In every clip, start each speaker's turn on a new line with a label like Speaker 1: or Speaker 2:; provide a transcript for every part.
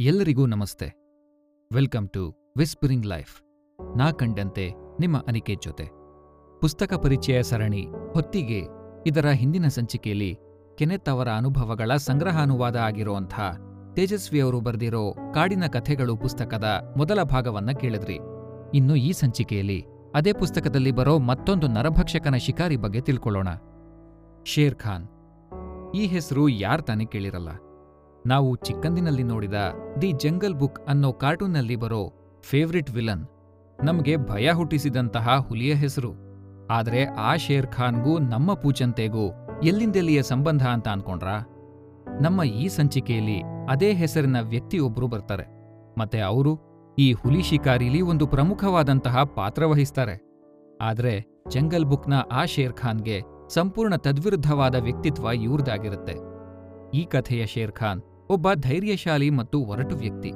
Speaker 1: ಎಲ್ಲರಿಗೂ ನಮಸ್ತೆ. Welcome to whispering life. ನಾ ಕಂಡಂತೆ ನಿಮ್ಮ ಅನಿಕೆ ಜೊತೆ. ಪುಸ್ತಕ ಪರಿಚಯ ಸರಣಿ ಹೊತ್ತಿಗೆ ಇದರ ಹಿಂದಿನ ಸಂಚಿಕೆಯಲ್ಲಿ ಕೆನೆತ್ ಅವರ ಅನುಭವಗಳ ಸಂಗ್ರಹಾನುವಾದ ಆಗಿರುವಂಥ ತೇಜಸ್ವಿಯವರು ಬರೆದಿರೋ ಕಾಡಿನ ಕಥೆಗಳು ಪುಸ್ತಕದ ಮೊದಲ ಭಾಗವನ್ನ ಕೇಳಿದ್ರಿ. ಇನ್ನು ಈ ಸಂಚಿಕೆಯಲ್ಲಿ ಅದೇ ಪುಸ್ತಕದಲ್ಲಿ ಬರೋ ಮತ್ತೊಂದು ನರಭಕ್ಷಕನ ಶಿಕಾರಿ ಬಗ್ಗೆ ತಿಳ್ಕೊಳ್ಳೋಣ. ಶೇರ್ ಖಾನ್. ಈ ಹೆಸರು ಯಾರ್ ತಾನೇ ಕೇಳಿರಲ್ಲ. ನಾವು ಚಿಕ್ಕಂದಿನಲ್ಲಿ ನೋಡಿದ ದಿ ಜಂಗಲ್ ಬುಕ್ ಅನ್ನೋ ಕಾರ್ಟೂನ್ನಲ್ಲಿ ಬರೋ ಫೇವ್ರಿಟ್ ವಿಲನ್. ನಮಗೆ ಭಯ ಹುಟ್ಟಿಸಿದಂತಹ ಹುಲಿಯ ಹೆಸರು. ಆದ್ರೆ ಆ ಶೇರ್ ಖಾನ್ಗೂ ನಮ್ಮ ಪೂಜಂತೆಗೂ ಎಲ್ಲಿಂದೆಲ್ಲಿಯ ಸಂಬಂಧ ಅಂತ ಅನ್ಕೊಂಡ್ರಾ? ನಮ್ಮ ಈ ಸಂಚಿಕೆಯಲ್ಲಿ ಅದೇ ಹೆಸರಿನ ವ್ಯಕ್ತಿಯೊಬ್ಬರು ಬರ್ತಾರೆ. ಮತ್ತೆ ಅವರು ಈ ಹುಲಿ ಶಿಕಾರಿಲಿ ಒಂದು ಪ್ರಮುಖವಾದಂತಹ ಪಾತ್ರ ವಹಿಸ್ತಾರೆ. ಆದ್ರೆ ಜಂಗಲ್ ಬುಕ್ನ ಆ ಶೇರ್ ಖಾನ್ಗೆ ಸಂಪೂರ್ಣ ತದ್ವಿರುದ್ಧವಾದ ವ್ಯಕ್ತಿತ್ವ ಇವ್ರದಾಗಿರುತ್ತೆ. ಈ ಕಥೆಯ ಶೇರ್ ಖಾನ್ ಒಬ್ಬ ಧೈರ್ಯಶಾಲಿ ಮತ್ತು ಒರಟು ವ್ಯಕ್ತಿ.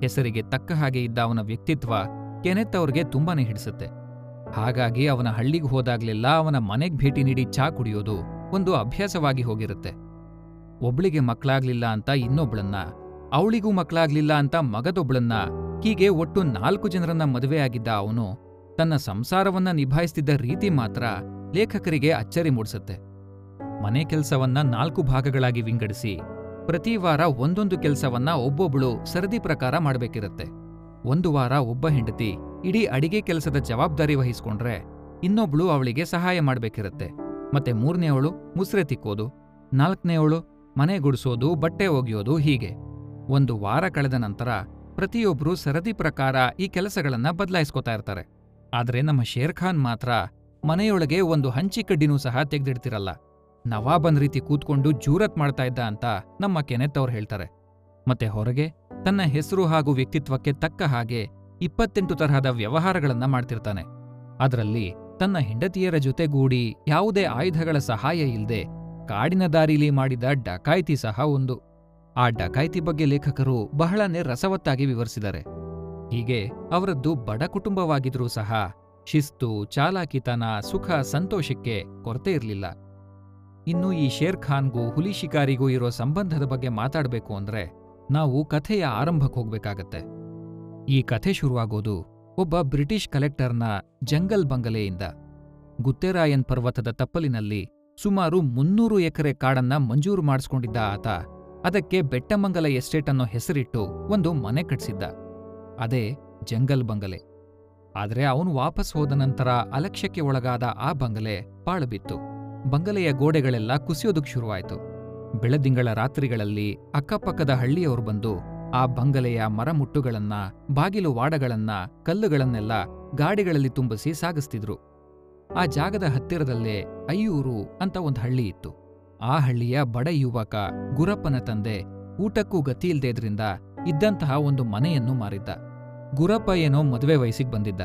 Speaker 1: ಹೆಸರಿಗೆ ತಕ್ಕ ಹಾಗೆ ಇದ್ದ ಅವನ ವ್ಯಕ್ತಿತ್ವ ಕೆನೆತ್ ಅವ್ರಿಗೆ ತುಂಬಾನೇ ಹಿಡಿಸುತ್ತೆ. ಹಾಗಾಗಿ ಅವನ ಹಳ್ಳಿಗೆ ಹೋದಾಗ್ಲೆಲ್ಲ ಅವನ ಮನೆಗೆ ಭೇಟಿ ನೀಡಿ ಚಾ ಕುಡಿಯೋದು ಒಂದು ಅಭ್ಯಾಸವಾಗಿ ಹೋಗಿರುತ್ತೆ. ಒಬ್ಳಿಗೆ ಮಕ್ಕಳಾಗ್ಲಿಲ್ಲ ಅಂತ ಇನ್ನೊಬ್ಳನ್ನ, ಅವಳಿಗೂ ಮಕ್ಕಳಾಗ್ಲಿಲ್ಲ ಅಂತ ಮಗದೊಬ್ಳನ್ನ ಹೀಗೆ ಒಟ್ಟು ನಾಲ್ಕು ಜನರನ್ನ ಮದುವೆಯಾಗಿದ್ದ ಅವನು ತನ್ನ ಸಂಸಾರವನ್ನ ನಿಭಾಯಿಸ್ತಿದ್ದ ರೀತಿ ಮಾತ್ರ ಲೇಖಕರಿಗೆ ಅಚ್ಚರಿ ಮೂಡಿಸುತ್ತೆ. ಮನೆ ಕೆಲಸವನ್ನ ನಾಲ್ಕು ಭಾಗಗಳಾಗಿ ವಿಂಗಡಿಸಿ ಪ್ರತಿ ವಾರ ಒಂದೊಂದು ಕೆಲಸವನ್ನ ಒಬ್ಬೊಬ್ಳು ಸರದಿ ಪ್ರಕಾರ ಮಾಡಬೇಕಿರುತ್ತೆ. ಒಂದು ವಾರ ಒಬ್ಬ ಹೆಂಡತಿ ಇಡೀ ಅಡಿಗೆ ಕೆಲಸದ ಜವಾಬ್ದಾರಿ ವಹಿಸ್ಕೊಂಡ್ರೆ ಇನ್ನೊಬ್ಳು ಅವಳಿಗೆ ಸಹಾಯ ಮಾಡಬೇಕಿರುತ್ತೆ. ಮತ್ತೆ ಮೂರನೇವಳು ಮುಸ್ರೆ ತಿಕ್ಕೋದು ನಾಲ್ಕನೇವಳು ಮನೆ ಗುಡಿಸೋದು, ಬಟ್ಟೆ ಒಗೆಯೋದು ಹೀಗೆ. ಒಂದು ವಾರ ಕಳೆದ ನಂತರ ಪ್ರತಿಯೊಬ್ಬರೂ ಸರದಿ ಪ್ರಕಾರ ಈ ಕೆಲಸಗಳನ್ನ ಬದಲಾಯಿಸ್ಕೋತಾ ಇರ್ತಾರೆ. ಆದರೆ ನಮ್ಮ ಶೇರ್ಖಾನ್ ಮಾತ್ರ ಮನೆಯೊಳಗೆ ಒಂದು ಹಂಚಿಕಡ್ಡಿನೂ ಸಹ ತೆಗ್ದಿಡ್ತಿರಲ್ಲ. ನವಾಬನ್ ರೀತಿ ಕೂತ್ಕೊಂಡು ಜೂರತ್ ಮಾಡ್ತಾ ಇದ್ದ ಅಂತ ನಮ್ಮ ಕೆನೆತ್ ಅವ್ರು ಹೇಳ್ತಾರೆ. ಮತ್ತೆ ಹೊರಗೆ ತನ್ನ ಹೆಸರು ಹಾಗೂ ವ್ಯಕ್ತಿತ್ವಕ್ಕೆ ತಕ್ಕ ಹಾಗೆ ಇಪ್ಪತ್ತೆಂಟು ತರಹದ ವ್ಯವಹಾರಗಳನ್ನ ಮಾಡ್ತಿರ್ತಾನೆ. ಅದರಲ್ಲಿ ತನ್ನ ಹೆಂಡತಿಯರ ಜೊತೆಗೂಡಿ ಯಾವುದೇ ಆಯುಧಗಳ ಸಹಾಯ ಇಲ್ಲದೆ ಕಾಡಿನ ದಾರಿಲಿ ಮಾಡಿದ ಡಕಾಯಿತಿ ಸಹ ಒಂದು. ಆ ಡಕಾಯಿತಿ ಬಗ್ಗೆ ಲೇಖಕರು ಬಹಳನೇ ರಸವತ್ತಾಗಿ ವಿವರಿಸಿದ್ದಾರೆ. ಹೀಗೆ ಅವರದ್ದು ಬಡ ಕುಟುಂಬವಾಗಿದ್ರೂ ಸಹ ಶಿಸ್ತು, ಚಾಲಾಕಿತನ ಸುಖ, ಸಂತೋಷಕ್ಕೆ ಕೊರತೆ ಇರಲಿಲ್ಲ. ಇನ್ನು ಈ ಶೇರ್ ಖಾನ್ಗೂ ಹುಲಿ ಶಿಕಾರಿಗೂ ಇರೋ ಸಂಬಂಧದ ಬಗ್ಗೆ ಮಾತಾಡಬೇಕು ಅಂದ್ರೆ ನಾವು ಕಥೆಯ ಆರಂಭಕ್ಕೆ ಹೋಗ್ಬೇಕಾಗತ್ತೆ. ಈ ಕಥೆ ಶುರುವಾಗೋದು ಒಬ್ಬ ಬ್ರಿಟಿಷ್ ಕಲೆಕ್ಟರ್ನ ಜಂಗಲ್ ಬಂಗಲೆಯಿಂದ. ಗುತ್ತೇರಾಯನ್ ಪರ್ವತದ ತಪ್ಪಲಿನಲ್ಲಿ ಸುಮಾರು ಮುನ್ನೂರು ಎಕರೆ ಕಾಡನ್ನ ಮಂಜೂರು ಮಾಡಿಸ್ಕೊಂಡಿದ್ದ ಆತ ಅದಕ್ಕೆ ಬೆಟ್ಟಮಂಗಲ ಎಸ್ಟೇಟ್ ಅನ್ನೋ ಹೆಸರಿಟ್ಟು ಒಂದು ಮನೆ ಕಟ್ಸಿದ್ದ. ಅದೇ ಜಂಗಲ್ ಬಂಗಲೆ. ಆದರೆ ಅವನು ವಾಪಸ್ ಹೋದ ನಂತರ ಅಲಕ್ಷ್ಯಕ್ಕೆ ಒಳಗಾದ ಆ ಬಂಗಲೆ ಪಾಳುಬಿತ್ತು ಬಂಗಲೆಯ ಗೋಡೆಗಳೆಲ್ಲ ಕುಸಿಯೋದಕ್ಕೆ ಶುರುವಾಯಿತು. ಬೆಳದಿಂಗಳ ರಾತ್ರಿಗಳಲ್ಲಿ ಅಕ್ಕಪಕ್ಕದ ಹಳ್ಳಿಯವರು ಬಂದು ಆ ಬಂಗಲೆಯ ಮರಮುಟ್ಟುಗಳನ್ನ, ಬಾಗಿಲು ವಾಡಗಳನ್ನ, ಕಲ್ಲುಗಳನ್ನೆಲ್ಲ ಗಾಡಿಗಳಲ್ಲಿ ತುಂಬಿಸಿ ಸಾಗಿಸ್ತಿದ್ರು. ಆ ಜಾಗದ ಹತ್ತಿರದಲ್ಲೇ ಅಯ್ಯೂರು ಅಂತ ಒಂದು ಹಳ್ಳಿ ಇತ್ತು. ಆ ಹಳ್ಳಿಯ ಬಡ ಯುವಕ ಗುರಪ್ಪನ ತಂದೆ ಊಟಕ್ಕೂ ಗತಿಯಿಲ್ದೇದ್ರಿಂದ ಇದ್ದಂತಹ ಒಂದು ಮನೆಯನ್ನು ಮಾರಿದ್ದ. ಗುರಪ್ಪ ಏನೋ ಮದುವೆ ವಯಸ್ಸಿಗೆ ಬಂದಿದ್ದ.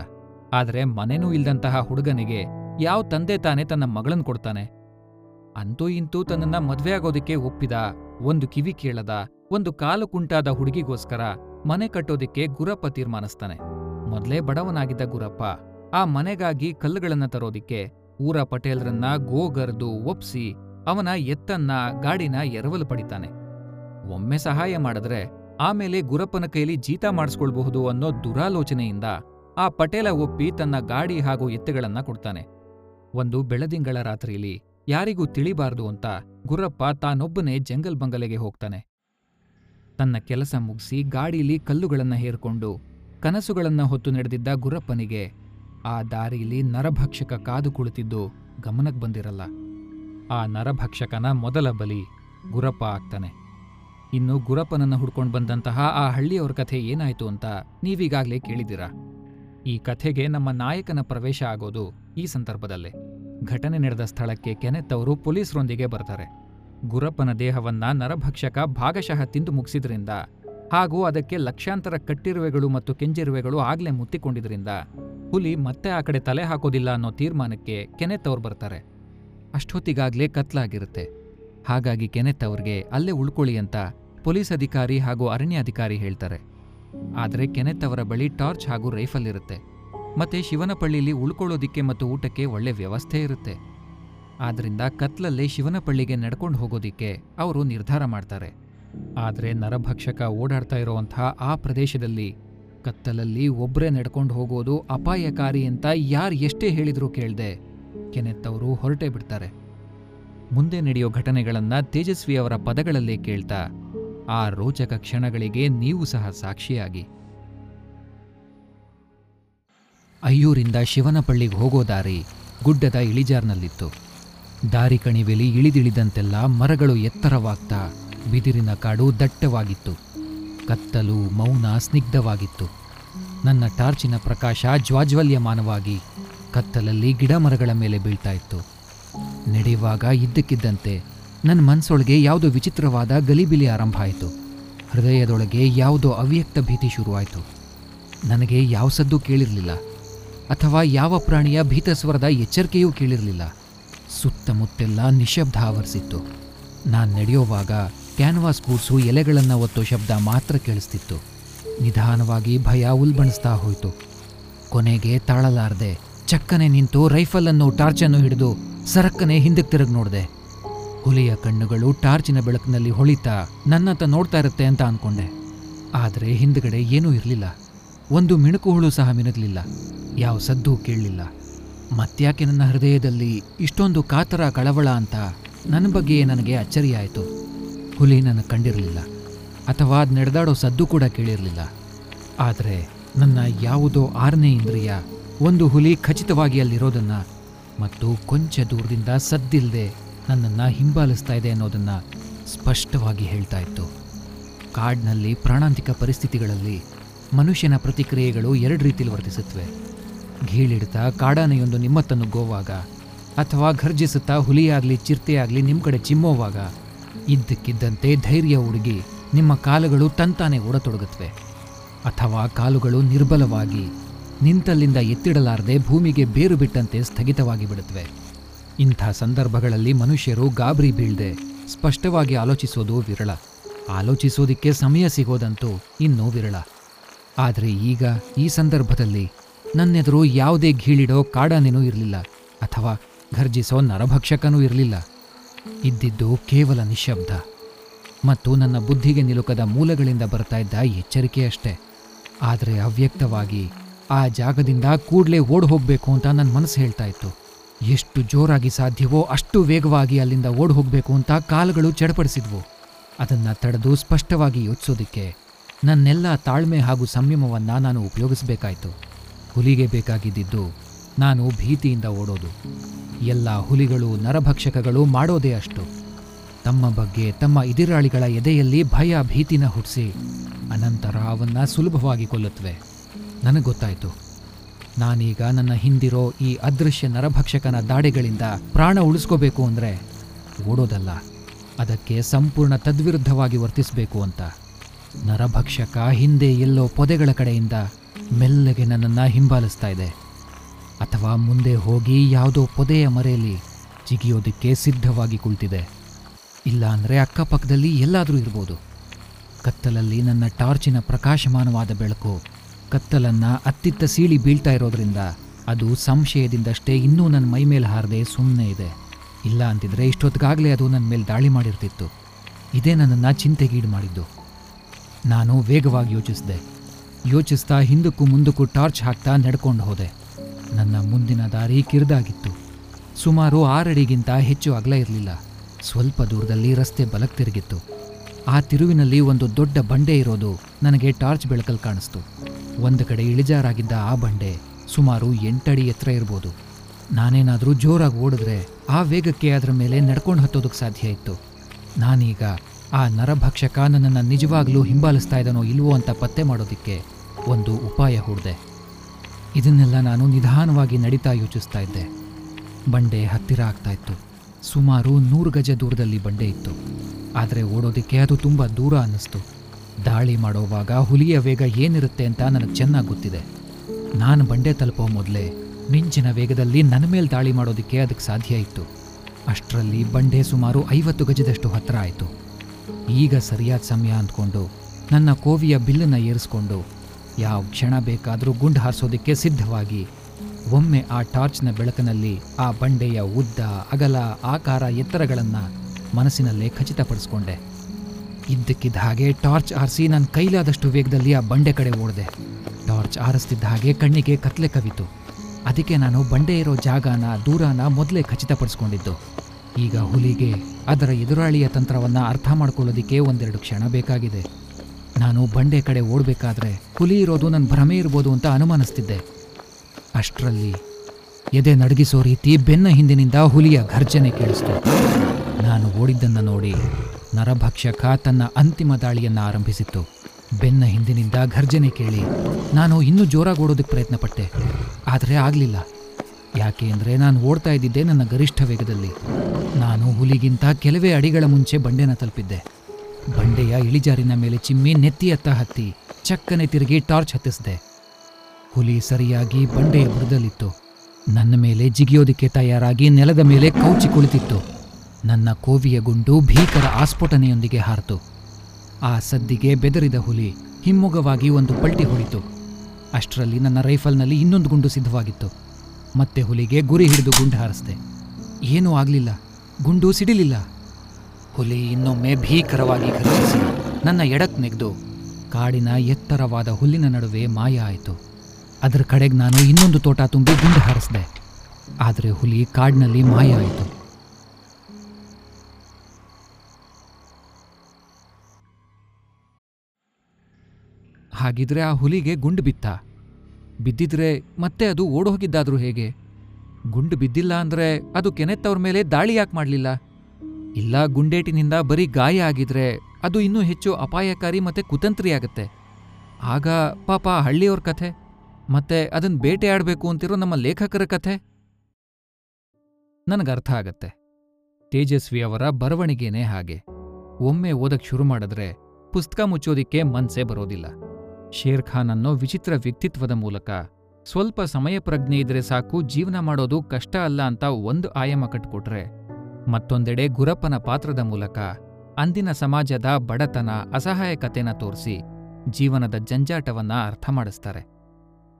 Speaker 1: ಆದರೆ ಮನೆನೂ ಇಲ್ದಂತಹ ಹುಡುಗನಿಗೆ ಯಾವ ತಂದೆ ತಾನೇ ತನ್ನ ಮಗಳನ್ ಕೊಡ್ತಾನೆ? ಅಂತೂ ಇಂತೂ ತನ್ನನ್ನ ಮದ್ವೆಯಾಗೋದಕ್ಕೆ ಒಪ್ಪಿದ, ಒಂದು ಕಿವಿ ಕೇಳದ, ಒಂದು ಕಾಲು ಕುಂಟಾದ ಹುಡುಗಿಗೋಸ್ಕರ ಮನೆ ಕಟ್ಟೋದಿಕ್ಕೆ ಗುರಪ್ಪ ತೀರ್ಮಾನಿಸ್ತಾನೆ. ಮೊದ್ಲೇ ಬಡವನಾಗಿದ್ದ ಗುರಪ್ಪ ಆ ಮನೆಗಾಗಿ ಕಲ್ಲುಗಳನ್ನ ತರೋದಿಕ್ಕೆ ಊರ ಪಟೇಲ್ರನ್ನ ಗೋಗರ್ದು ಒಪ್ಸಿ ಅವನ ಎತ್ತನ್ನ, ಗಾಡಿನ ಎರವಲು ಪಡಿತಾನೆ. ಒಮ್ಮೆ ಸಹಾಯ ಮಾಡಿದ್ರೆ ಆಮೇಲೆ ಗುರಪ್ಪನ ಕೈಲಿ ಜೀತ ಮಾಡಿಸ್ಕೊಳ್ಬಹುದು ಅನ್ನೋ ದುರಾಲೋಚನೆಯಿಂದ ಆ ಪಟೇಲ ಒಪ್ಪಿ ತನ್ನ ಗಾಡಿ ಹಾಗೂ ಎತ್ತುಗಳನ್ನ ಕೊಡ್ತಾನೆ. ಒಂದು ಬೆಳದಿಂಗಳ ರಾತ್ರಿಯಲ್ಲಿ ಯಾರಿಗೂ ತಿಳಿಬಾರ್ದು ಅಂತ ಗುರಪ್ಪ ತಾನೊಬ್ಬನೇ ಜಂಗಲ್ ಬಂಗಲೆಗೆ ಹೋಗ್ತಾನೆ. ತನ್ನ ಕೆಲಸ ಮುಗಿಸಿ ಗಾಡೀಲಿ ಕಲ್ಲುಗಳನ್ನ ಹೇರ್ಕೊಂಡು ಕನಸುಗಳನ್ನ ಹೊತ್ತು ನಡೆದಿದ್ದ ಗುರಪ್ಪನಿಗೆ ಆ ದಾರಿಲಿ ನರಭಕ್ಷಕ ಕಾದು ಕುಳಿತಿದ್ದು ಗಮನಕ್ಕೆ ಬಂದಿರಲ್ಲ. ಆ ನರಭಕ್ಷಕನ ಮೊದಲ ಬಲಿ ಗುರಪ್ಪ ಆಗ್ತಾನೆ. ಇನ್ನು ಗುರಪ್ಪನನ್ನ ಹುಡ್ಕೊಂಡು ಬಂದಂತಹ ಆ ಹಳ್ಳಿಯವರ ಕಥೆ ಏನಾಯ್ತು ಅಂತ ನೀವೀಗಾಗಲೇ ಕೇಳಿದಿರಾ ಈ ಕಥೆಗೆ ನಮ್ಮ ನಾಯಕನ ಪ್ರವೇಶ ಆಗೋದು ಈ ಸಂದರ್ಭದಲ್ಲೇ. ಘಟನೆ ನಡೆದ ಸ್ಥಳಕ್ಕೆ ಕೆನೆತ್ ಅವರು ಪೊಲೀಸರೊಂದಿಗೆ ಬರ್ತಾರೆ. ಗುರಪ್ಪನ ದೇಹವನ್ನ ನರಭಕ್ಷಕ ಭಾಗಶಃ ತಿಂದು ಮುಗಿಸಿದ್ರಿಂದ ಹಾಗೂ ಅದಕ್ಕೆ ಲಕ್ಷಾಂತರ ಕಟ್ಟಿರುವೆಗಳು ಮತ್ತು ಕೆಂಜಿರುವೆಗಳು ಆಗ್ಲೇ ಮುತ್ತಿಕೊಂಡಿದ್ರಿಂದ ಹುಲಿ ಮತ್ತೆ ಆ ಕಡೆ ತಲೆ ಹಾಕೋದಿಲ್ಲ ಅನ್ನೋ ತೀರ್ಮಾನಕ್ಕೆ ಕೆನೆತ್ ಅವ್ರು ಬರ್ತಾರೆ. ಅಷ್ಟೊತ್ತಿಗಾಗ್ಲೇ ಕತ್ಲಾಗಿರುತ್ತೆ. ಹಾಗಾಗಿ ಕೆನೆತ್ ಅವ್ರಿಗೆ ಅಲ್ಲೇ ಉಳ್ಕೊಳ್ಳಿ ಅಂತ ಪೊಲೀಸ್ ಅಧಿಕಾರಿ ಹಾಗೂ ಅರಣ್ಯಾಧಿಕಾರಿ ಹೇಳ್ತಾರೆ. ಆದರೆ ಕೆನೆತ್ ಅವರ ಬಳಿ ಟಾರ್ಚ್ ಹಾಗೂ ರೈಫಲ್ ಇರುತ್ತೆ. ಮತ್ತೆ ಶಿವನಪಳ್ಳಿಲಿ ಉಳ್ಕೊಳ್ಳೋದಿಕ್ಕೆ ಮತ್ತು ಊಟಕ್ಕೆ ಒಳ್ಳೆ ವ್ಯವಸ್ಥೆ ಇರುತ್ತೆ. ಆದ್ರಿಂದ ಕತ್ಲಲ್ಲೇ ಶಿವನಪಳ್ಳಿಗೆ ನಡ್ಕೊಂಡು ಹೋಗೋದಿಕ್ಕೆ ಅವರು ನಿರ್ಧಾರ ಮಾಡ್ತಾರೆ. ಆದರೆ ನರಭಕ್ಷಕ ಓಡಾಡ್ತಾ ಇರುವಂತಹ ಆ ಪ್ರದೇಶದಲ್ಲಿ ಕತ್ತಲಲ್ಲಿ ಒಬ್ಬರೇ ನಡ್ಕೊಂಡು ಹೋಗೋದು ಅಪಾಯಕಾರಿ ಅಂತ ಯಾರು ಎಷ್ಟೇ ಹೇಳಿದರೂ ಕೇಳದೆ ಕೆನೆತ್ತವರು ಹೊರಟೇ ಬಿಡ್ತಾರೆ. ಮುಂದೆ ನಡೆಯೋ ಘಟನೆಗಳನ್ನು ತೇಜಸ್ವಿ ಅವರ ಪದಗಳಲ್ಲೇ ಕೇಳ್ತಾ ಆ ರೋಚಕ ಕ್ಷಣಗಳಿಗೆ ನೀವು ಸಹ ಸಾಕ್ಷಿಯಾಗಿ. ಅಯ್ಯೂರಿಂದ ಶಿವನಪಳ್ಳಿಗೆ ಹೋಗೋ ದಾರಿ ಗುಡ್ಡದ ಇಳಿಜಾರ್ನಲ್ಲಿತ್ತು. ದಾರಿ ಕಣಿವೆಲಿ ಇಳಿದಿಳಿದಂತೆಲ್ಲ ಮರಗಳು ಎತ್ತರವಾಗ್ತಾ ಬಿದಿರಿನ ಕಾಡು ದಟ್ಟವಾಗಿತ್ತು. ಕತ್ತಲು, ಮೌನ ಸ್ನಿಗ್ಧವಾಗಿತ್ತು. ನನ್ನ ಟಾರ್ಚಿನ ಪ್ರಕಾಶ ಜ್ವಾಜ್ವಲ್ಯಮಾನವಾಗಿ ಕತ್ತಲಲ್ಲಿ ಗಿಡಮರಗಳ ಮೇಲೆ ಬೀಳ್ತಾ ಇತ್ತು. ನಡೆಯುವಾಗ ಇದ್ದಕ್ಕಿದ್ದಂತೆ ನನ್ನ ಮನಸ್ಸೊಳಗೆ ಯಾವುದೋ ವಿಚಿತ್ರವಾದ ಗಲಿಬಿಲಿ ಆರಂಭ ಆಯಿತು. ಹೃದಯದೊಳಗೆ ಯಾವುದೋ ಅವ್ಯಕ್ತ ಭೀತಿ ಶುರುವಾಯಿತು. ನನಗೆ ಯಾವ ಸದ್ದು ಕೇಳಿರಲಿಲ್ಲ. ಅಥವಾ ಯಾವ ಪ್ರಾಣಿಯ ಭೀತಸ್ವರದ ಎಚ್ಚರಿಕೆಯೂ ಕೇಳಿರಲಿಲ್ಲ. ಸುತ್ತಮುತ್ತೆಲ್ಲ ನಿಶಬ್ದ ಆವರಿಸಿತ್ತು. ನಾನು ನಡೆಯುವಾಗ ಕ್ಯಾನ್ವಾಸ್ ಗೂಡ್ಸು ಎಲೆಗಳನ್ನು ಒತ್ತೋ ಶಬ್ದ ಮಾತ್ರ ಕೇಳಿಸ್ತಿತ್ತು. ನಿಧಾನವಾಗಿ ಭಯ ಉಲ್ಬಣಿಸ್ತಾ ಹೋಯಿತು. ಕೊನೆಗೆ ತಾಳಲಾರದೆ ಚಕ್ಕನೆ ನಿಂತು ರೈಫಲನ್ನು ಟಾರ್ಚನ್ನು ಹಿಡಿದು ಸರಕ್ಕನೆ ಹಿಂದಕ್ಕೆ ತಿರುಗಿ ನೋಡಿದೆ. ಹುಲಿಯ ಕಣ್ಣುಗಳು ಟಾರ್ಚಿನ ಬೆಳಕಿನಲ್ಲಿ ಹೊಳಿತಾ ನನ್ನತ್ತ ನೋಡ್ತಾ ಇರುತ್ತೆ ಅಂತ ಅಂದ್ಕೊಂಡೆ ಆದರೆ ಹಿಂದ್ಗಡೆ ಏನೂ ಇರಲಿಲ್ಲ. ಒಂದು ಮಿಣುಕು ಹುಳು ಸಹ ಮಿನುಗಲಿಲ್ಲ. ಯಾವ ಸದ್ದು ಕೇಳಲಿಲ್ಲ. ಮತ್ತ್ಯಾಕೆ ನನ್ನ ಹೃದಯದಲ್ಲಿ ಇಷ್ಟೊಂದು ಕಾತರ, ಕಳವಳ ಅಂತ ನನ್ನ ಬಗ್ಗೆ ನನಗೆ ಅಚ್ಚರಿಯಾಯಿತು. ಹುಲಿ ನನ್ನ ಕಂಡಿರಲಿಲ್ಲ. ಅಥವಾ ಅದು ನಡೆದಾಡೋ ಸದ್ದು ಕೂಡ ಕೇಳಿರಲಿಲ್ಲ. ಆದರೆ ನನ್ನ ಯಾವುದೋ ಆರನೇ ಇಂದ್ರಿಯ ಒಂದು ಹುಲಿ ಖಚಿತವಾಗಿ ಅಲ್ಲಿರೋದನ್ನು ಮತ್ತು ಕೊಂಚ ದೂರದಿಂದ ಸದ್ದಿಲ್ಲದೆ ನನ್ನನ್ನು ಹಿಂಬಾಲಿಸ್ತಾ ಇದೆ ಅನ್ನೋದನ್ನು ಸ್ಪಷ್ಟವಾಗಿ ಹೇಳ್ತಾ ಇತ್ತು. ಕಾಡ್ನಲ್ಲಿ ಪ್ರಾಣಾಂತಿಕ ಪರಿಸ್ಥಿತಿಗಳಲ್ಲಿ ಮನುಷ್ಯನ ಪ್ರತಿಕ್ರಿಯೆಗಳು ಎರಡು ರೀತಿಯಲ್ಲಿ ವರ್ತಿಸುತ್ತವೆ. ಗೀಳಿಡ್ತಾ ಕಾಡಾನೆಯೊಂದು ನಿಮ್ಮತ್ತನ್ನು ಗೋವಾಗ, ಅಥವಾ ಘರ್ಜಿಸುತ್ತಾ ಹುಲಿಯಾಗಲಿ ಚಿರತೆಯಾಗಲಿ ನಿಮ್ಮ ಕಡೆ ಚಿಮ್ಮೋವಾಗ, ಇದ್ದಕ್ಕಿದ್ದಂತೆ ಧೈರ್ಯ ಹುಡುಗಿ ನಿಮ್ಮ ಕಾಲುಗಳು ತಂತಾನೆ ಓಡತೊಡಗುತ್ತವೆ. ಅಥವಾ ಕಾಲುಗಳು ನಿರ್ಬಲವಾಗಿ ನಿಂತಲ್ಲಿಂದ ಎತ್ತಿಡಲಾರದೆ ಭೂಮಿಗೆ ಬೇರು ಬಿಟ್ಟಂತೆ ಸ್ಥಗಿತವಾಗಿ ಬಿಡುತ್ತವೆ. ಇಂಥ ಸಂದರ್ಭಗಳಲ್ಲಿ ಮನುಷ್ಯರು ಗಾಬರಿ ಬೀಳದೆ ಸ್ಪಷ್ಟವಾಗಿ ಆಲೋಚಿಸೋದು ವಿರಳ. ಆಲೋಚಿಸೋದಿಕ್ಕೆ ಸಮಯ ಸಿಗೋದಂತೂ ಇನ್ನೂ ವಿರಳ. ಆದರೆ ಈಗ ಈ ಸಂದರ್ಭದಲ್ಲಿ ನನ್ನೆದುರು ಯಾವುದೇ ಘೀಳಿಡೋ ಕಾಡಾನೆನೂ ಇರಲಿಲ್ಲ ಅಥವಾ ಘರ್ಜಿಸೋ ನರಭಕ್ಷಕನೂ ಇರಲಿಲ್ಲ. ಇದ್ದಿದ್ದು ಕೇವಲ ನಿಶಬ್ದ. ಮತ್ತು ನನ್ನ ಬುದ್ಧಿಗೆ ನಿಲುಕದ ಮೂಲಗಳಿಂದ ಬರ್ತಾ ಇದ್ದ ಎಚ್ಚರಿಕೆಯಷ್ಟೇ ಆದರೆ ಅವ್ಯಕ್ತವಾಗಿ ಆ ಜಾಗದಿಂದ ಕೂಡಲೇ ಓಡ್ ಹೋಗಬೇಕು ಅಂತ ನನ್ನ ಮನಸ್ಸು ಹೇಳ್ತಾ ಇತ್ತು. ಎಷ್ಟು ಜೋರಾಗಿ ಸಾಧ್ಯವೋ ಅಷ್ಟು ವೇಗವಾಗಿ ಅಲ್ಲಿಂದ ಓಡ್ ಹೋಗಬೇಕು ಅಂತ ಕಾಲುಗಳು ಚಡಪಡಿಸಿದ್ವು. ಅದನ್ನು ತಡೆದು ಸ್ಪಷ್ಟವಾಗಿ ಯೋಚಿಸೋದಕ್ಕೆ ನನ್ನೆಲ್ಲ ತಾಳ್ಮೆ ಹಾಗೂ ಸಂಯಮವನ್ನ ನಾನು ಉಪಯೋಗಿಸಬೇಕಾಯಿತು. ಹುಲಿಗೆ ಬೇಕಾಗಿದ್ದಿದ್ದು ನಾನು ಭೀತಿಯಿಂದ ಓಡೋದು. ಎಲ್ಲ ಹುಲಿಗಳು ನರಭಕ್ಷಕಗಳು ಮಾಡೋದೇ ಅಷ್ಟು. ತಮ್ಮ ಬಗ್ಗೆ ತಮ್ಮ ಎದಿರಾಳಿಗಳ ಎದೆಯಲ್ಲಿ ಭಯ ಭೀತಿನ ಹುಟ್ಟಿಸಿ ಅನಂತರ ಅವನ್ನು ಸುಲಭವಾಗಿ ಕೊಲ್ಲುತ್ತವೆ ನನಗೆ ಗೊತ್ತಾಯಿತು. ನಾನೀಗ ನನ್ನ ಹಿಂದಿರೋ ಈ ಅದೃಶ್ಯ ನರಭಕ್ಷಕನ ದಾಡೆಗಳಿಂದ ಪ್ರಾಣ ಉಳಿಸ್ಕೋಬೇಕು ಅಂದರೆ ಓಡೋದಲ್ಲ. ಅದಕ್ಕೆ ಸಂಪೂರ್ಣ ತದ್ವಿರುದ್ಧವಾಗಿ ವರ್ತಿಸಬೇಕು ಅಂತ. ನರಭಕ್ಷಕ ಹಿಂದೆ ಎಲ್ಲೋ ಪೊದೆಗಳ ಕಡೆಯಿಂದ ಮೆಲ್ಲಗೆ ನನ್ನನ್ನು ಹಿಂಬಾಲಿಸ್ತಾ ಇದೆ. ಅಥವಾ ಮುಂದೆ ಹೋಗಿ ಯಾವುದೋ ಪೊದೆಯ ಮರೆಯಲ್ಲಿ ಜಿಗಿಯೋದಕ್ಕೆ ಸಿದ್ಧವಾಗಿ ಕುಳಿತಿದೆ. ಇಲ್ಲ ಅಂದರೆ ಅಕ್ಕಪಕ್ಕದಲ್ಲಿ ಎಲ್ಲಾದರೂ ಇರ್ಬೋದು. ಕತ್ತಲಲ್ಲಿ ನನ್ನ ಟಾರ್ಚಿನ ಪ್ರಕಾಶಮಾನವಾದ ಬೆಳಕು ಕತ್ತಲನ್ನ ಅತ್ತಿತ್ತ ಸೀಳಿ ಬೀಳ್ತಾ ಇರೋದ್ರಿಂದ ಅದು ಸಂಶಯದಿಂದಷ್ಟೇ ಇನ್ನೂ ನನ್ನ ಮೈ ಮೇಲೆ ಹಾರದೆ ಸುಮ್ಮನೆ ಇದೆ. ಇಲ್ಲ ಅಂತಿದ್ರೆ ಇಷ್ಟೊತ್ತಿಗಾಗಲೇ ಅದು ನನ್ನ ಮೇಲೆ ದಾಳಿ ಮಾಡಿರ್ತಿತ್ತು. ಇದೇ ನನ್ನನ್ನು ಚಿಂತೆಗೀಡು ಮಾಡಿದ್ದು ನಾನು ವೇಗವಾಗಿ ಯೋಚಿಸಿದೆ. ಯೋಚಿಸ್ತಾ ಹಿಂದಕ್ಕೂ ಮುಂದಕ್ಕೂ ಟಾರ್ಚ್ ಹಾಕ್ತಾ ನಡ್ಕೊಂಡು ಹೋದೆ. ನನ್ನ ಮುಂದಿನ ದಾರಿ ಕಿರಿದಾಗಿತ್ತು. ಸುಮಾರು ಆರಡಿಗಿಂತ ಹೆಚ್ಚು ಅಗಲ ಇರಲಿಲ್ಲ. ಸ್ವಲ್ಪ ದೂರದಲ್ಲಿ ರಸ್ತೆ ಬಲಕ್ಕೆ ತಿರುಗಿತ್ತು. ಆ ತಿರುವಿನಲ್ಲಿ ಒಂದು ದೊಡ್ಡ ಬಂಡೆ ಇರೋದು ನನಗೆ ಟಾರ್ಚ್ ಬೆಳಕಲ್ಲಿ ಕಾಣಿಸ್ತು. ಒಂದು ಕಡೆ ಇಳಿಜಾರಾಗಿದ್ದ ಆ ಬಂಡೆ ಸುಮಾರು ಎಂಟಡಿ ಎತ್ತರ ಇರ್ಬೋದು. ನಾನೇನಾದರೂ ಜೋರಾಗಿ ಓಡಿದ್ರೆ ಆ ವೇಗಕ್ಕೆ ಅದರ ಮೇಲೆ ನಡ್ಕೊಂಡು ಹತ್ತೋದಕ್ಕೆ ಸಾಧ್ಯ ಇತ್ತು. ನಾನೀಗ ಆ ನರಭಕ್ಷಕ ನನ್ನನ್ನು ನಿಜವಾಗ್ಲೂ ಹಿಂಬಾಲಿಸ್ತಾ ಇದ್ದಾನೋ ಇಲ್ವೋ ಅಂತ ಪತ್ತೆ ಮಾಡೋದಕ್ಕೆ ಒಂದು ಉಪಾಯ ಹೂಡಿದೆ. ಇದನ್ನೆಲ್ಲ ನಾನು ನಿಧಾನವಾಗಿ ನಡೀತಾ ಯೋಚಿಸ್ತಾ ಇದ್ದೆ. ಬಂಡೆ ಹತ್ತಿರ ಆಗ್ತಾ ಇತ್ತು. ಸುಮಾರು ನೂರು ಗಜ ದೂರದಲ್ಲಿ ಬಂಡೆ ಇತ್ತು. ಆದರೆ ಓಡೋದಕ್ಕೆ ಅದು ತುಂಬ ದೂರ ಅನ್ನಿಸ್ತು. ದಾಳಿ ಮಾಡೋವಾಗ ಹುಲಿಯ ವೇಗ ಏನಿರುತ್ತೆ ಅಂತ ನನಗೆ ಚೆನ್ನಾಗಿ ಗೊತ್ತಿದೆ. ನಾನು ಬಂಡೆ ತಲುಪೋ ಮೊದಲೇ ಮಿಂಚಿನ ವೇಗದಲ್ಲಿ ನನ್ನ ಮೇಲೆ ದಾಳಿ ಮಾಡೋದಕ್ಕೆ ಅದಕ್ಕೆ ಸಾಧ್ಯ ಇತ್ತು. ಅಷ್ಟರಲ್ಲಿ ಬಂಡೆ ಸುಮಾರು ಐವತ್ತು ಗಜದಷ್ಟು ಹತ್ತಿರ ಆಯಿತು. ಈಗ ಸರಿಯಾದ ಸಮಯ ಅಂದ್ಕೊಂಡು ನನ್ನ ಕೋವಿಯ ಬಿಲ್ಲನ್ನು ಏರಿಸ್ಕೊಂಡು ಯಾವ ಕ್ಷಣ ಬೇಕಾದರೂ ಗುಂಡು ಹಾರಿಸೋದಕ್ಕೆ ಸಿದ್ಧವಾಗಿ ಒಮ್ಮೆ ಆ ಟಾರ್ಚ್ನ ಬೆಳಕಿನಲ್ಲಿ ಆ ಬಂಡೆಯ ಉದ್ದ, ಅಗಲ, ಆಕಾರ, ಎತ್ತರಗಳನ್ನು ಮನಸ್ಸಿನಲ್ಲೇ ಖಚಿತಪಡಿಸ್ಕೊಂಡೆ. ಇದ್ದಕ್ಕಿದ್ದ ಹಾಗೆ ಟಾರ್ಚ್ ಆರಿಸಿ ನನ್ನ ಕೈಲಾದಷ್ಟು ವೇಗದಲ್ಲಿ ಆ ಬಂಡೆ ಕಡೆ ಓಡಿದೆ. ಟಾರ್ಚ್ ಆರಿಸ್ತಿದ್ದ ಹಾಗೆ ಕಣ್ಣಿಗೆ ಕತ್ಲೆ ಕವಿತು. ಅದಕ್ಕೆ ನಾನು ಬಂಡೆ ಇರೋ ಜಾಗನ, ದೂರನ ಮೊದಲೇ ಖಚಿತಪಡಿಸ್ಕೊಂಡಿದ್ದು. ಈಗ ಹುಲಿಗೆ, ಅದರ ಎದುರಾಳಿಯ ತಂತ್ರವನ್ನು ಅರ್ಥ ಮಾಡ್ಕೊಳ್ಳೋದಿಕ್ಕೆ ಒಂದೆರಡು ಕ್ಷಣ ಬೇಕಾಗಿದೆ. ನಾನು ಬಂಡೆ ಕಡೆ ಓಡಬೇಕಾದ್ರೆ ಹುಲಿ ಇರೋದು ನನ್ನ ಭ್ರಮೆ ಇರ್ಬೋದು ಅಂತ ಅನುಮಾನಿಸ್ತಿದ್ದೆ. ಅಷ್ಟರಲ್ಲಿ ಎದೆ ನಡಗಿಸೋ ರೀತಿ ಬೆನ್ನ ಹಿಂದಿನಿಂದ ಹುಲಿಯ ಘರ್ಜನೆ ಕೇಳಿಸ್ತು. ನಾನು ಓಡಿದ್ದನ್ನು ನೋಡಿ ನರಭಕ್ಷಕ ತನ್ನ ಅಂತಿಮ ದಾಳಿಯನ್ನು ಆರಂಭಿಸಿತ್ತು. ಬೆನ್ನ ಹಿಂದಿನಿಂದ ಘರ್ಜನೆ ಕೇಳಿ, ನಾನು ಇನ್ನೂ ಜೋರಾಗಿ ಓಡೋದಕ್ಕೆ ಪ್ರಯತ್ನಪಟ್ಟೆ, ಆದರೆ ಆಗಲಿಲ್ಲ. ಯಾಕೆ ಅಂದರೆ ನಾನು ಓಡ್ತಾ ಇದ್ದಿದ್ದೆ ನನ್ನ ಗರಿಷ್ಠ ವೇಗದಲ್ಲಿ. ನಾನು ಹುಲಿಗಿಂತ ಕೆಲವೇ ಅಡಿಗಳ ಮುಂಚೆ ಬಂಡೆನ ತಲುಪಿದ್ದೆ. ಬಂಡೆಯ ಇಳಿಜಾರಿನ ಮೇಲೆ ಚಿಮ್ಮಿ ನೆತ್ತಿಯತ್ತ ಹತ್ತಿ ಚಕ್ಕನೆ ತಿರುಗಿ ಟಾರ್ಚ್ ಹತ್ತಿಸಿದೆ. ಹುಲಿ ಸರಿಯಾಗಿ ಬಂಡೆಯ ಬುಡದಲ್ಲಿತ್ತು ನನ್ನ ಮೇಲೆ ಜಿಗಿಯೋದಕ್ಕೆ ತಯಾರಾಗಿ ನೆಲದ ಮೇಲೆ ಕೌಚಿ ಕುಳಿತಿತ್ತು. ನನ್ನ ಕೋವಿಯ ಗುಂಡು ಭೀಕರ ಆಸ್ಫೋಟನೆಯೊಂದಿಗೆ ಹಾರಿತು. ಆ ಸದ್ದಿಗೆ ಬೆದರಿದ ಹುಲಿ ಹಿಮ್ಮುಗವಾಗಿ ಒಂದು ಪಲ್ಟಿ ಹೊಡಿತು. ಅಷ್ಟರಲ್ಲಿ ನನ್ನ ರೈಫಲ್ನಲ್ಲಿ ಇನ್ನೊಂದು ಗುಂಡು ಸಿದ್ಧವಾಗಿತ್ತು. ಮತ್ತೆ ಹುಲಿಗೆ ಗುರಿ ಹಿಡಿದು ಗುಂಡು ಹಾರಿಸಿದೆ. ಏನೂ ಆಗಲಿಲ್ಲ. ಗುಂಡು ಸಿಡಿಲಿಲ್ಲ. ಹುಲಿ ಇನ್ನೊಮ್ಮೆ ಭೀಕರವಾಗಿ ಖರೀದಿಸಿ ನನ್ನ ಎಡಕ್ ನೆಗೆದು ಕಾಡಿನ ಎತ್ತರವಾದ ಹುಲ್ಲಿನ ನಡುವೆ ಮಾಯ ಆಯಿತು. ಅದರ ಕಡೆಗೆ ನಾನು ಇನ್ನೊಂದು ತೋಟ ತುಂಬಿ ಗುಂಡು ಹಾರಿಸಿದೆ. ಆದರೆ ಹುಲಿ ಕಾಡಿನಲ್ಲಿ ಮಾಯ ಆಯಿತು. ಹಾಗಿದ್ರೆ ಆ ಹುಲಿಗೆ ಗುಂಡು ಬಿತ್ತ. ಬಿದ್ದಿದ್ರೆ ಮತ್ತೆ ಅದು ಓಡೋಗಿದ್ದಾದ್ರೂ ಹೇಗೆ? ಗುಂಡು ಬಿದ್ದಿಲ್ಲ ಅಂದ್ರೆ ಅದು ಕೆನೆತ್ತವ್ರ ಮೇಲೆ ದಾಳಿ ಯಾಕೆ ಮಾಡಲಿಲ್ಲ? ಇಲ್ಲ ಗುಂಡೇಟಿನಿಂದ ಬರೀ ಗಾಯ ಆಗಿದ್ರೆ ಅದು ಇನ್ನೂ ಹೆಚ್ಚು ಅಪಾಯಕಾರಿ ಮತ್ತೆ ಕುತಂತ್ರಿಯಾಗತ್ತೆ. ಆಗ ಪಾಪ ಹಳ್ಳಿಯವ್ರ ಕಥೆ, ಮತ್ತೆ ಅದನ್ ಬೇಟೆಯಾಡಬೇಕು ಅಂತಿರೋ ನಮ್ಮ ಲೇಖಕರ ಕಥೆ? ನನಗರ್ಥ ಆಗತ್ತೆ. ತೇಜಸ್ವಿ ಅವರ ಬರವಣಿಗೆನೇ ಹಾಗೆ. ಒಮ್ಮೆ ಓದಕ್ ಶುರು ಮಾಡಿದ್ರೆ ಪುಸ್ತಕ ಮುಚ್ಚೋದಿಕ್ಕೆ ಮನ್ಸೇ ಬರೋದಿಲ್ಲ. ಶೇರ್ ಖಾನ್ ಅನ್ನೋ ವಿಚಿತ್ರ ವ್ಯಕ್ತಿತ್ವದ ಮೂಲಕ. ಸ್ವಲ್ಪ ಸಮಯ ಪ್ರಜ್ಞೆ ಇದ್ರೆ ಸಾಕು, ಜೀವನ ಮಾಡೋದು ಕಷ್ಟ ಅಲ್ಲ ಅಂತ ಒಂದು ಆಯಾಮ ಕಟ್ಕೊಟ್ರೆ. ಮತ್ತೊಂದೆಡೆ ಗುರಪ್ಪನ ಪಾತ್ರದ ಮೂಲಕ ಅಂದಿನ ಸಮಾಜದ ಬಡತನ, ಅಸಹಾಯಕತೆನ ತೋರಿಸಿ ಜೀವನದ ಜಂಜಾಟವನ್ನ ಅರ್ಥ ಮಾಡಿಸ್ತಾರೆ.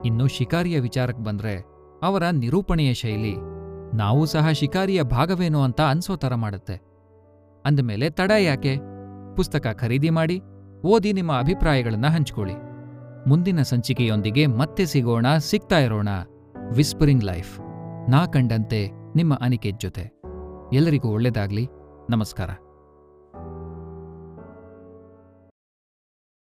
Speaker 1: ಇನ್ನು ಶಿಕಾರಿಯ ವಿಚಾರಕ್ಕೆ ಬಂದ್ರೆ ಅವರ ನಿರೂಪಣೆಯ ಶೈಲಿ, ನಾವು ಸಹ ಶಿಕಾರಿಯ ಭಾಗವೇನೋ ಅಂತ ಅನ್ಸೋ ಥರ ಮಾಡುತ್ತೆ. ಅಂದಮೇಲೆ ತಡ ಯಾಕೆ? ಪುಸ್ತಕ ಖರೀದಿ ಮಾಡಿ, ಓದಿ ನಿಮ್ಮ ಅಭಿಪ್ರಾಯಗಳನ್ನ ಹಂಚ್ಕೊಳ್ಳಿ. ಮುಂದಿನ ಸಂಚಿಕೆಯೊಂದಿಗೆ ಮತ್ತೆ ಸಿಗೋಣ, ಸಿಗ್ತಾ ಇರೋಣ. ವಿಸ್ಪರಿಂಗ್ ಲೈಫ್ ನಾ ಕಂಡಂತೆ ನಿಮ್ಮ ಅನಿಕೆ ಜೊತೆ. ಎಲ್ಲರಿಗೂ ಒಳ್ಳೆಯದಾಗಲಿ ನಮಸ್ಕಾರ.